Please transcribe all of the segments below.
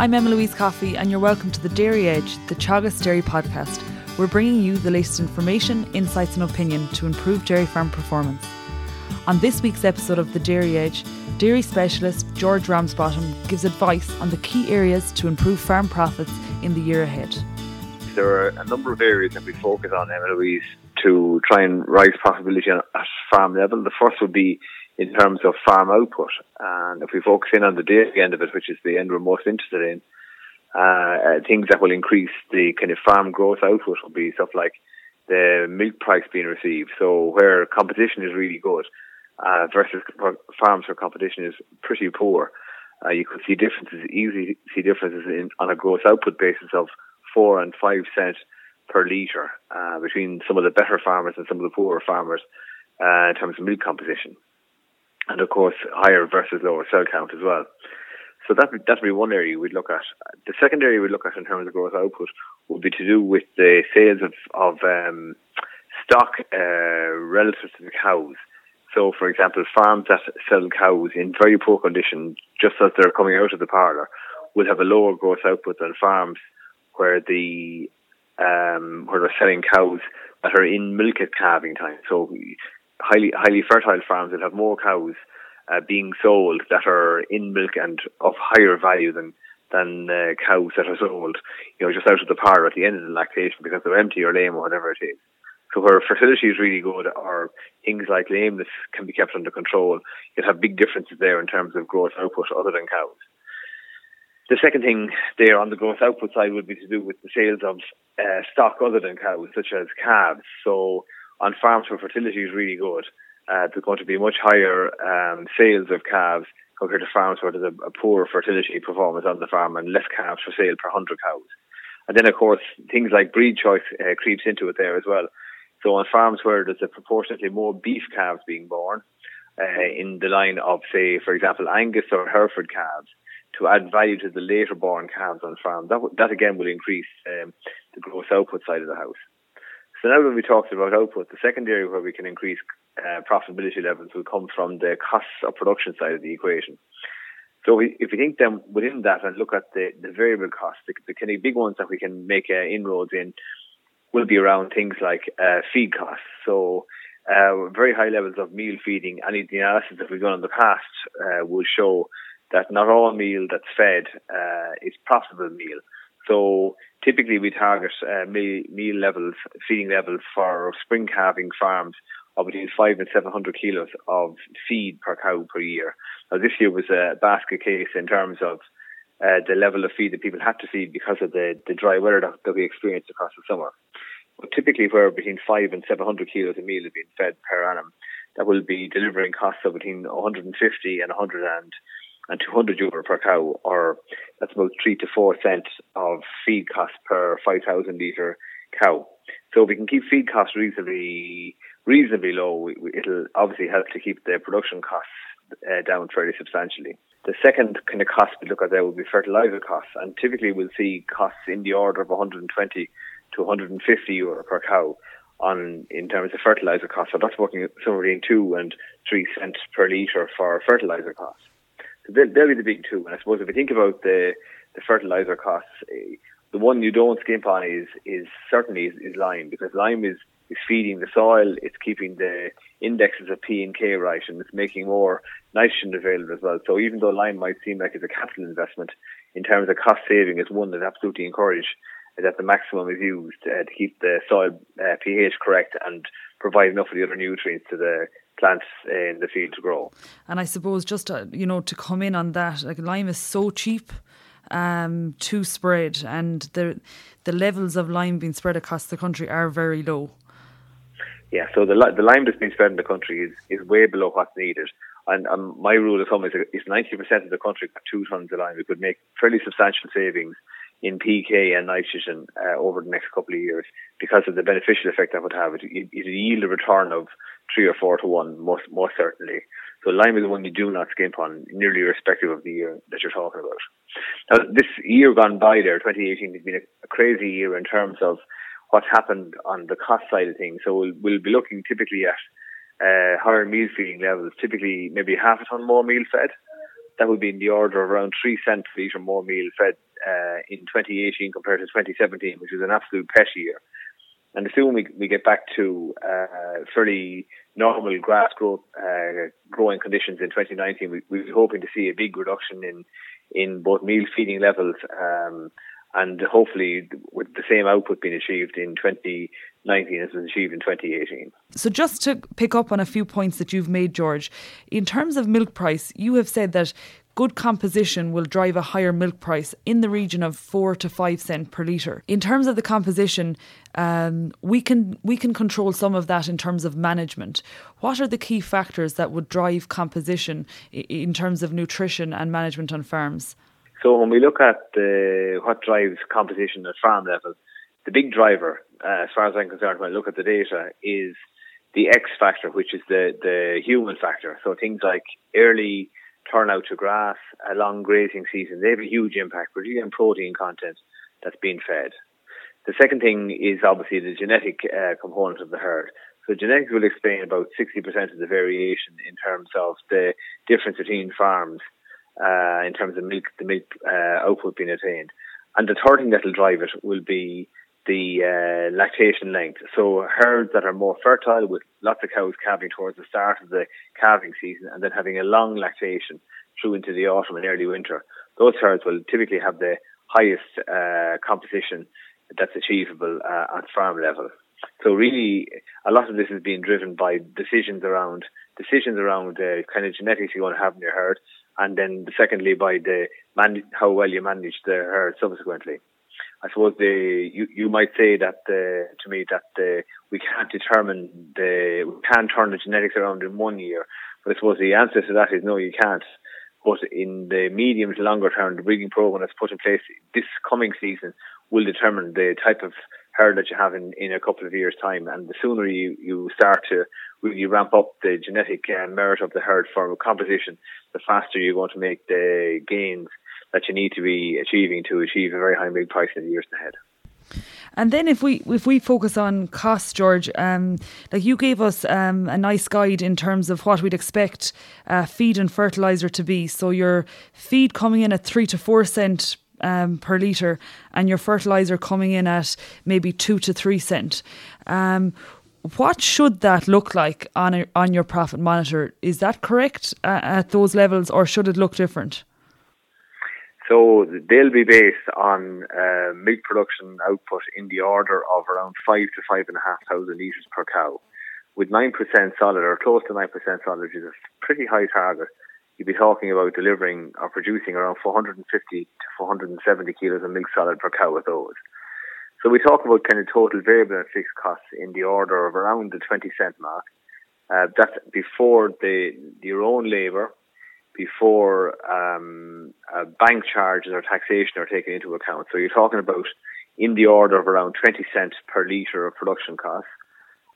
I'm Emma Louise Coffey, and you're welcome to the Dairy Edge, the Teagasc Dairy podcast. We're bringing you the latest information, insights, and opinion to improve dairy farm performance. On this week's episode of the Dairy Edge, dairy specialist George Ramsbottom gives advice on the key areas to improve farm profits in the year ahead. There are a number of areas that we focus on, Emma Louise, to try and rise profitability at farm level. The first would be in terms of farm output. And if we focus in on the dairy end of it, which is the end we're most interested in, uh, things that will increase the kind of farm gross output will be stuff like the milk price being received. So where competition is really good uh, versus farms where competition is pretty poor, uh, you could see differences, easily see differences in, on a gross output basis of four and five cent per litre uh, between some of the better farmers and some of the poorer farmers uh, in terms of milk composition and of course higher versus lower cell count as well. So that that'd be one area we'd look at. The second area we'd look at in terms of gross output would be to do with the sales of of um, stock uh, relative to the cows. So, for example, farms that sell cows in very poor condition, just as they're coming out of the parlour, will have a lower gross output than farms where the um, where they're selling cows that are in milk at calving time. So highly highly fertile farms will have more cows uh, being sold that are in milk and of higher value than than uh, cows that are sold, you know, just out of the par at the end of the lactation because they're empty or lame or whatever it is. So where fertility is really good, or things like lameness can be kept under control, you'll have big differences there in terms of gross output other than cows. The second thing there on the gross output side would be to do with the sales of uh, stock other than cows, such as calves. So on farms where fertility is really good, uh, there's going to be much higher um, sales of calves compared to farms where there's a, a poor fertility performance on the farm and less calves for sale per 100 cows. And then, of course, things like breed choice uh, creeps into it there as well. So on farms where there's a proportionately more beef calves being born, uh, in the line of, say, for example, Angus or Hereford calves, to add value to the later born calves on farm, that, that again will increase um, the gross output side of the house. So now that we talked about output, the second area where we can increase uh, profitability levels will come from the costs of production side of the equation. So we, if we think then within that and look at the, the variable costs, the, the kind of big ones that we can make uh, inroads in will be around things like uh, feed costs. So uh, very high levels of meal feeding. Any the analysis that we've done in the past uh, will show that not all meal that's fed uh, is profitable meal. So typically we target uh, meal, levels, feeding levels for spring calving farms of between five and seven hundred kilos of feed per cow per year. Now this year was a basket case in terms of uh, the level of feed that people had to feed because of the, the dry weather that, that we experienced across the summer. But typically where between five and seven hundred kilos of meal is being fed per annum, that will be delivering costs of between 150 and 100 and and 200 euro per cow, or that's about three to four cents of feed cost per 5,000 litre cow. So if we can keep feed costs reasonably reasonably low, it'll obviously help to keep the production costs uh, down fairly substantially. The second kind of cost we look at there will be fertilizer costs, and typically we'll see costs in the order of 120 to 150 euro per cow on in terms of fertilizer costs. So that's working somewhere between two and three cents per litre for fertilizer costs. They'll, they'll be the big two. And I suppose if you think about the, the fertilizer costs, eh, the one you don't skimp on is, is certainly is, is lime because lime is, is feeding the soil. It's keeping the indexes of P and K right and it's making more nitrogen available as well. So even though lime might seem like it's a capital investment, in terms of cost saving, it's one that absolutely encourage that the maximum is used uh, to keep the soil uh, pH correct and provide enough of the other nutrients to the plants in the field to grow. And I suppose just to, you know to come in on that, like lime is so cheap um, to spread, and the the levels of lime being spread across the country are very low. Yeah, so the the lime that's being spread in the country is, is way below what's needed. And um, my rule of thumb is is ninety percent of the country got two tons of lime. We could make fairly substantial savings in PK and nitrogen uh, over the next couple of years because of the beneficial effect that would have. It, it, it yield a return of three or four to one, most most certainly. So lime is the one you do not skimp on, nearly irrespective of the year that you're talking about. Now, this year gone by there, 2018, has been a, a crazy year in terms of what's happened on the cost side of things. So we'll, we'll be looking typically at uh, higher meal feeding levels, typically maybe half a ton more meal fed that would be in the order of around three cents per litre more meal fed uh, in 2018 compared to 2017, which is an absolute pet year. And assuming we, we get back to uh, fairly normal grass growth, uh, growing conditions in 2019, we, we're hoping to see a big reduction in in both meal feeding levels um, and hopefully with the same output being achieved in 2019 as was achieved in 2018. So, just to pick up on a few points that you've made, George, in terms of milk price, you have said that good composition will drive a higher milk price in the region of four to five cent per litre. In terms of the composition, um, we can we can control some of that in terms of management. What are the key factors that would drive composition in terms of nutrition and management on farms? So when we look at the, what drives composition at farm level, the big driver, uh, as far as I'm concerned, when I look at the data, is the X factor, which is the, the human factor. So things like early turnout to grass, a long grazing season, they have a huge impact, particularly on protein content that's being fed. The second thing is obviously the genetic uh, component of the herd. So genetics will explain about 60% of the variation in terms of the difference between farms uh, in terms of milk, the milk uh, output being attained. And the third thing that will drive it will be the uh, lactation length. So herds that are more fertile with lots of cows calving towards the start of the calving season and then having a long lactation through into the autumn and early winter, those herds will typically have the highest uh, composition that's achievable uh, at farm level. So really, a lot of this is being driven by decisions around decisions around the kind of genetics you want to have in your herd, and then secondly by the man- how well you manage the herd subsequently. I suppose the you, you might say that the, to me that the, we can't determine the we can't turn the genetics around in one year, but I suppose the answer to that is no, you can't. But in the medium to longer term, the breeding program that's put in place this coming season will determine the type of herd that you have in, in a couple of years' time. And the sooner you, you start to really ramp up the genetic uh, merit of the herd for composition, the faster you're going to make the gains that you need to be achieving to achieve a very high milk price in the years ahead. And then if we if we focus on costs, George, um, like you gave us um, a nice guide in terms of what we'd expect uh, feed and fertilizer to be. So your feed coming in at three to four cent um, per litre, and your fertilizer coming in at maybe two to three cent. Um, what should that look like on a, on your profit monitor? Is that correct uh, at those levels, or should it look different? So they'll be based on uh, milk production output in the order of around five to five and a half thousand litres per cow, with nine percent solid or close to nine percent solid, which is a pretty high target. You'd be talking about delivering or producing around 450 to 470 kilos of milk solid per cow with those. So we talk about kind of total variable and fixed costs in the order of around the 20 cent mark. Uh, that's before the your own labour, before um, uh, bank charges or taxation are taken into account. So you're talking about in the order of around 20 cents per litre of production costs,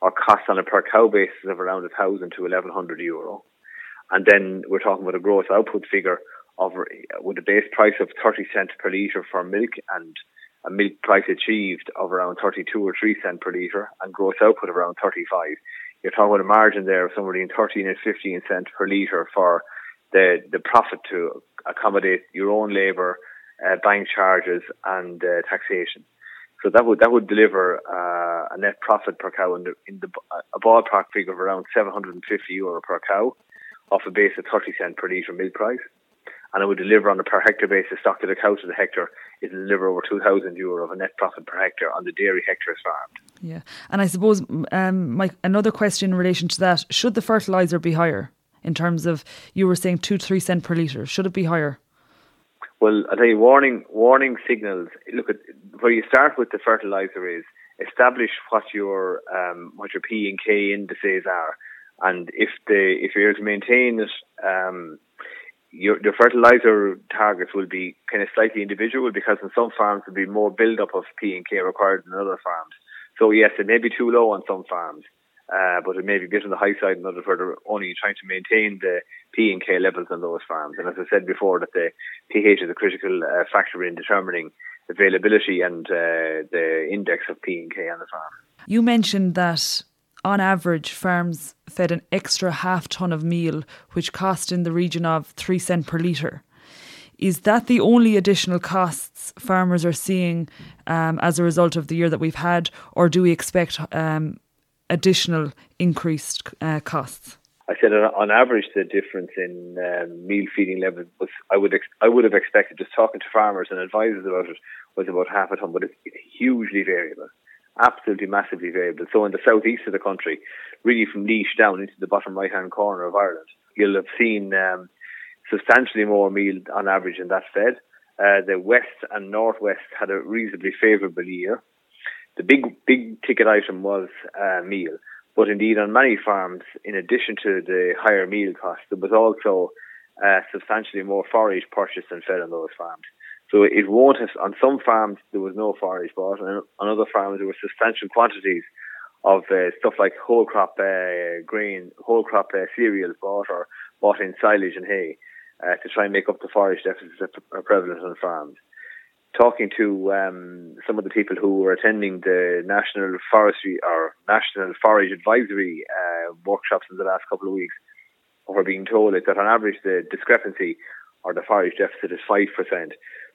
or costs on a per cow basis of around 1,000 to 1,100 euro. And then we're talking about a gross output figure of with a base price of 30 cents per litre for milk and a milk price achieved of around 32 or 3 cent per litre and gross output of around 35. You're talking about a margin there of somewhere between 13 and 15 cents per litre for the, the profit to accommodate your own labour, uh, bank charges and uh, taxation. So that would that would deliver uh, a net profit per cow in the, in the a ballpark figure of around 750 euro per cow, off a base of 30 cent per litre milk price and it would deliver on a per hectare basis, stock to the cow to the hectare, it will deliver over 2,000 euro of a net profit per hectare on the dairy hectares farmed. Yeah, and I suppose um, my, another question in relation to that, should the fertiliser be higher in terms of, you were saying 2 3 cent per litre, should it be higher? Well, I tell you, warning warning signals. Look at where you start with the fertilizer is establish what your um, what your P and K indices are, and if the if you're to maintain it, um, your, your fertilizer targets will be kind of slightly individual because in some farms there'll be more build-up of P and K required than other farms. So yes, it may be too low on some farms, uh, but it may be a bit on the high side in where they're only trying to maintain the P and K levels on those farms. And as I said before, that the pH is a critical uh, factor in determining availability and uh, the index of P and K on the farm. You mentioned that on average, farms fed an extra half ton of meal, which cost in the region of three cent per litre. Is that the only additional costs farmers are seeing um, as a result of the year that we've had, or do we expect um, additional increased uh, costs? I said on average the difference in um, meal feeding levels was I would ex- I would have expected just talking to farmers and advisors about it was about half a ton, but it's, hugely variable, absolutely massively variable. So in the southeast of the country, really from Laois down into the bottom right hand corner of Ireland, you'll have seen um, substantially more meal on average in that fed. Uh, the west and northwest had a reasonably favourable year. The big big ticket item was uh, meal but indeed, on many farms, in addition to the higher meal cost, there was also uh, substantially more forage purchased and fed on those farms. So it won't have, on some farms, there was no forage bought, and on other farms, there were substantial quantities of uh, stuff like whole crop uh, grain, whole crop uh, cereals bought or bought in silage and hay uh, to try and make up the forage deficits that are prevalent on farms talking to um, some of the people who were attending the National Forestry or National Forage Advisory uh, workshops in the last couple of weeks, we're being told that on average the discrepancy or the forage deficit is five percent,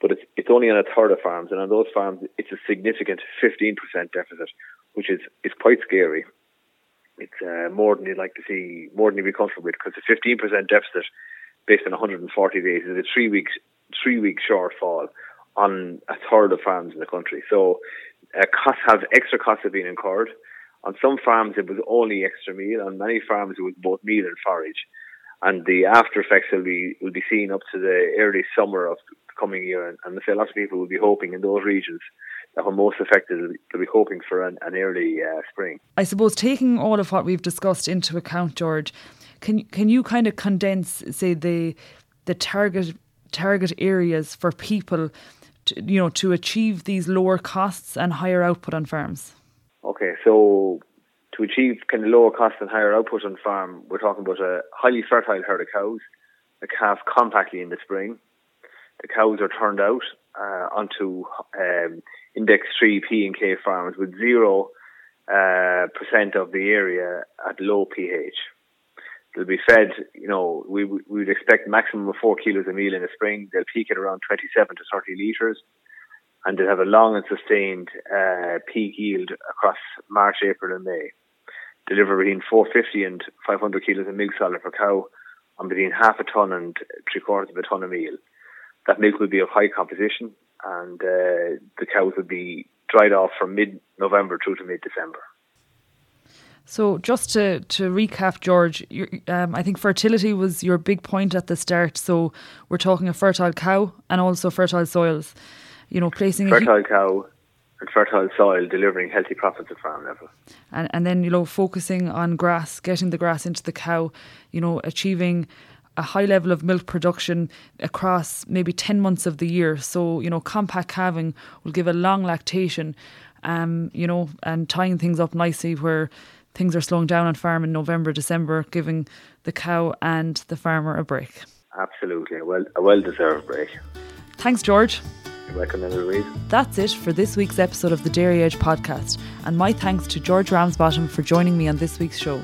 but it's it's only on a third of farms, and on those farms it's a significant fifteen percent deficit, which is is quite scary. It's uh, more than you'd like to see, more than you'd be comfortable with, because a fifteen percent deficit based on 140 days is a three weeks three week shortfall on a third of farms in the country. So uh, costs have extra costs have been incurred. On some farms, it was only extra meal. On many farms, it was both meal and forage. And the after effects will be will be seen up to the early summer of the coming year. And, and I say lots of people will be hoping in those regions that were most affected, they'll be hoping for an, an early uh, spring. I suppose taking all of what we've discussed into account, George, can can you kind of condense, say the the target target areas for people to, you know, to achieve these lower costs and higher output on farms? Okay, so to achieve kind of lower costs and higher output on farm, we're talking about a highly fertile herd of cows that calf compactly in the spring. The cows are turned out uh, onto um, index 3 P and K farms with zero uh, percent of the area at low pH. They'll be fed, you know, we, we would expect maximum of four kilos of meal in the spring. They'll peak at around 27 to 30 litres. And they'll have a long and sustained uh, peak yield across March, April, and May. Deliver between 450 and 500 kilos of milk solid per cow on between half a ton and three quarters of a ton of meal. That milk will be of high composition, and uh, the cows will be dried off from mid November through to mid December. So, just to, to recap, George, um, I think fertility was your big point at the start. So, we're talking a fertile cow and also fertile soils. You know, placing fertile a, cow and fertile soil delivering healthy profits at farm level. And and then you know focusing on grass, getting the grass into the cow. You know, achieving a high level of milk production across maybe 10 months of the year. So, you know, compact calving will give a long lactation, um, you know, and tying things up nicely where things are slowing down on farm in November, December, giving the cow and the farmer a break. Absolutely, a well, a well deserved break. Thanks, George. You're welcome, Louise. That's it for this week's episode of the Dairy Edge podcast, and my thanks to George Ramsbottom for joining me on this week's show.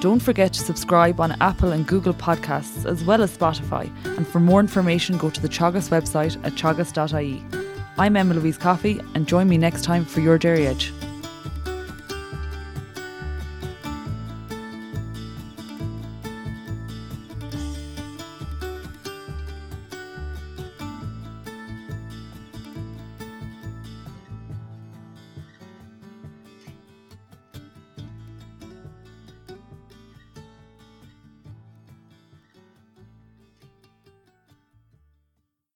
Don't forget to subscribe on Apple and Google Podcasts as well as Spotify, and for more information, go to the Teagasc website at teagasc.ie. I'm Emma Louise Coffey, and join me next time for your Dairy Edge.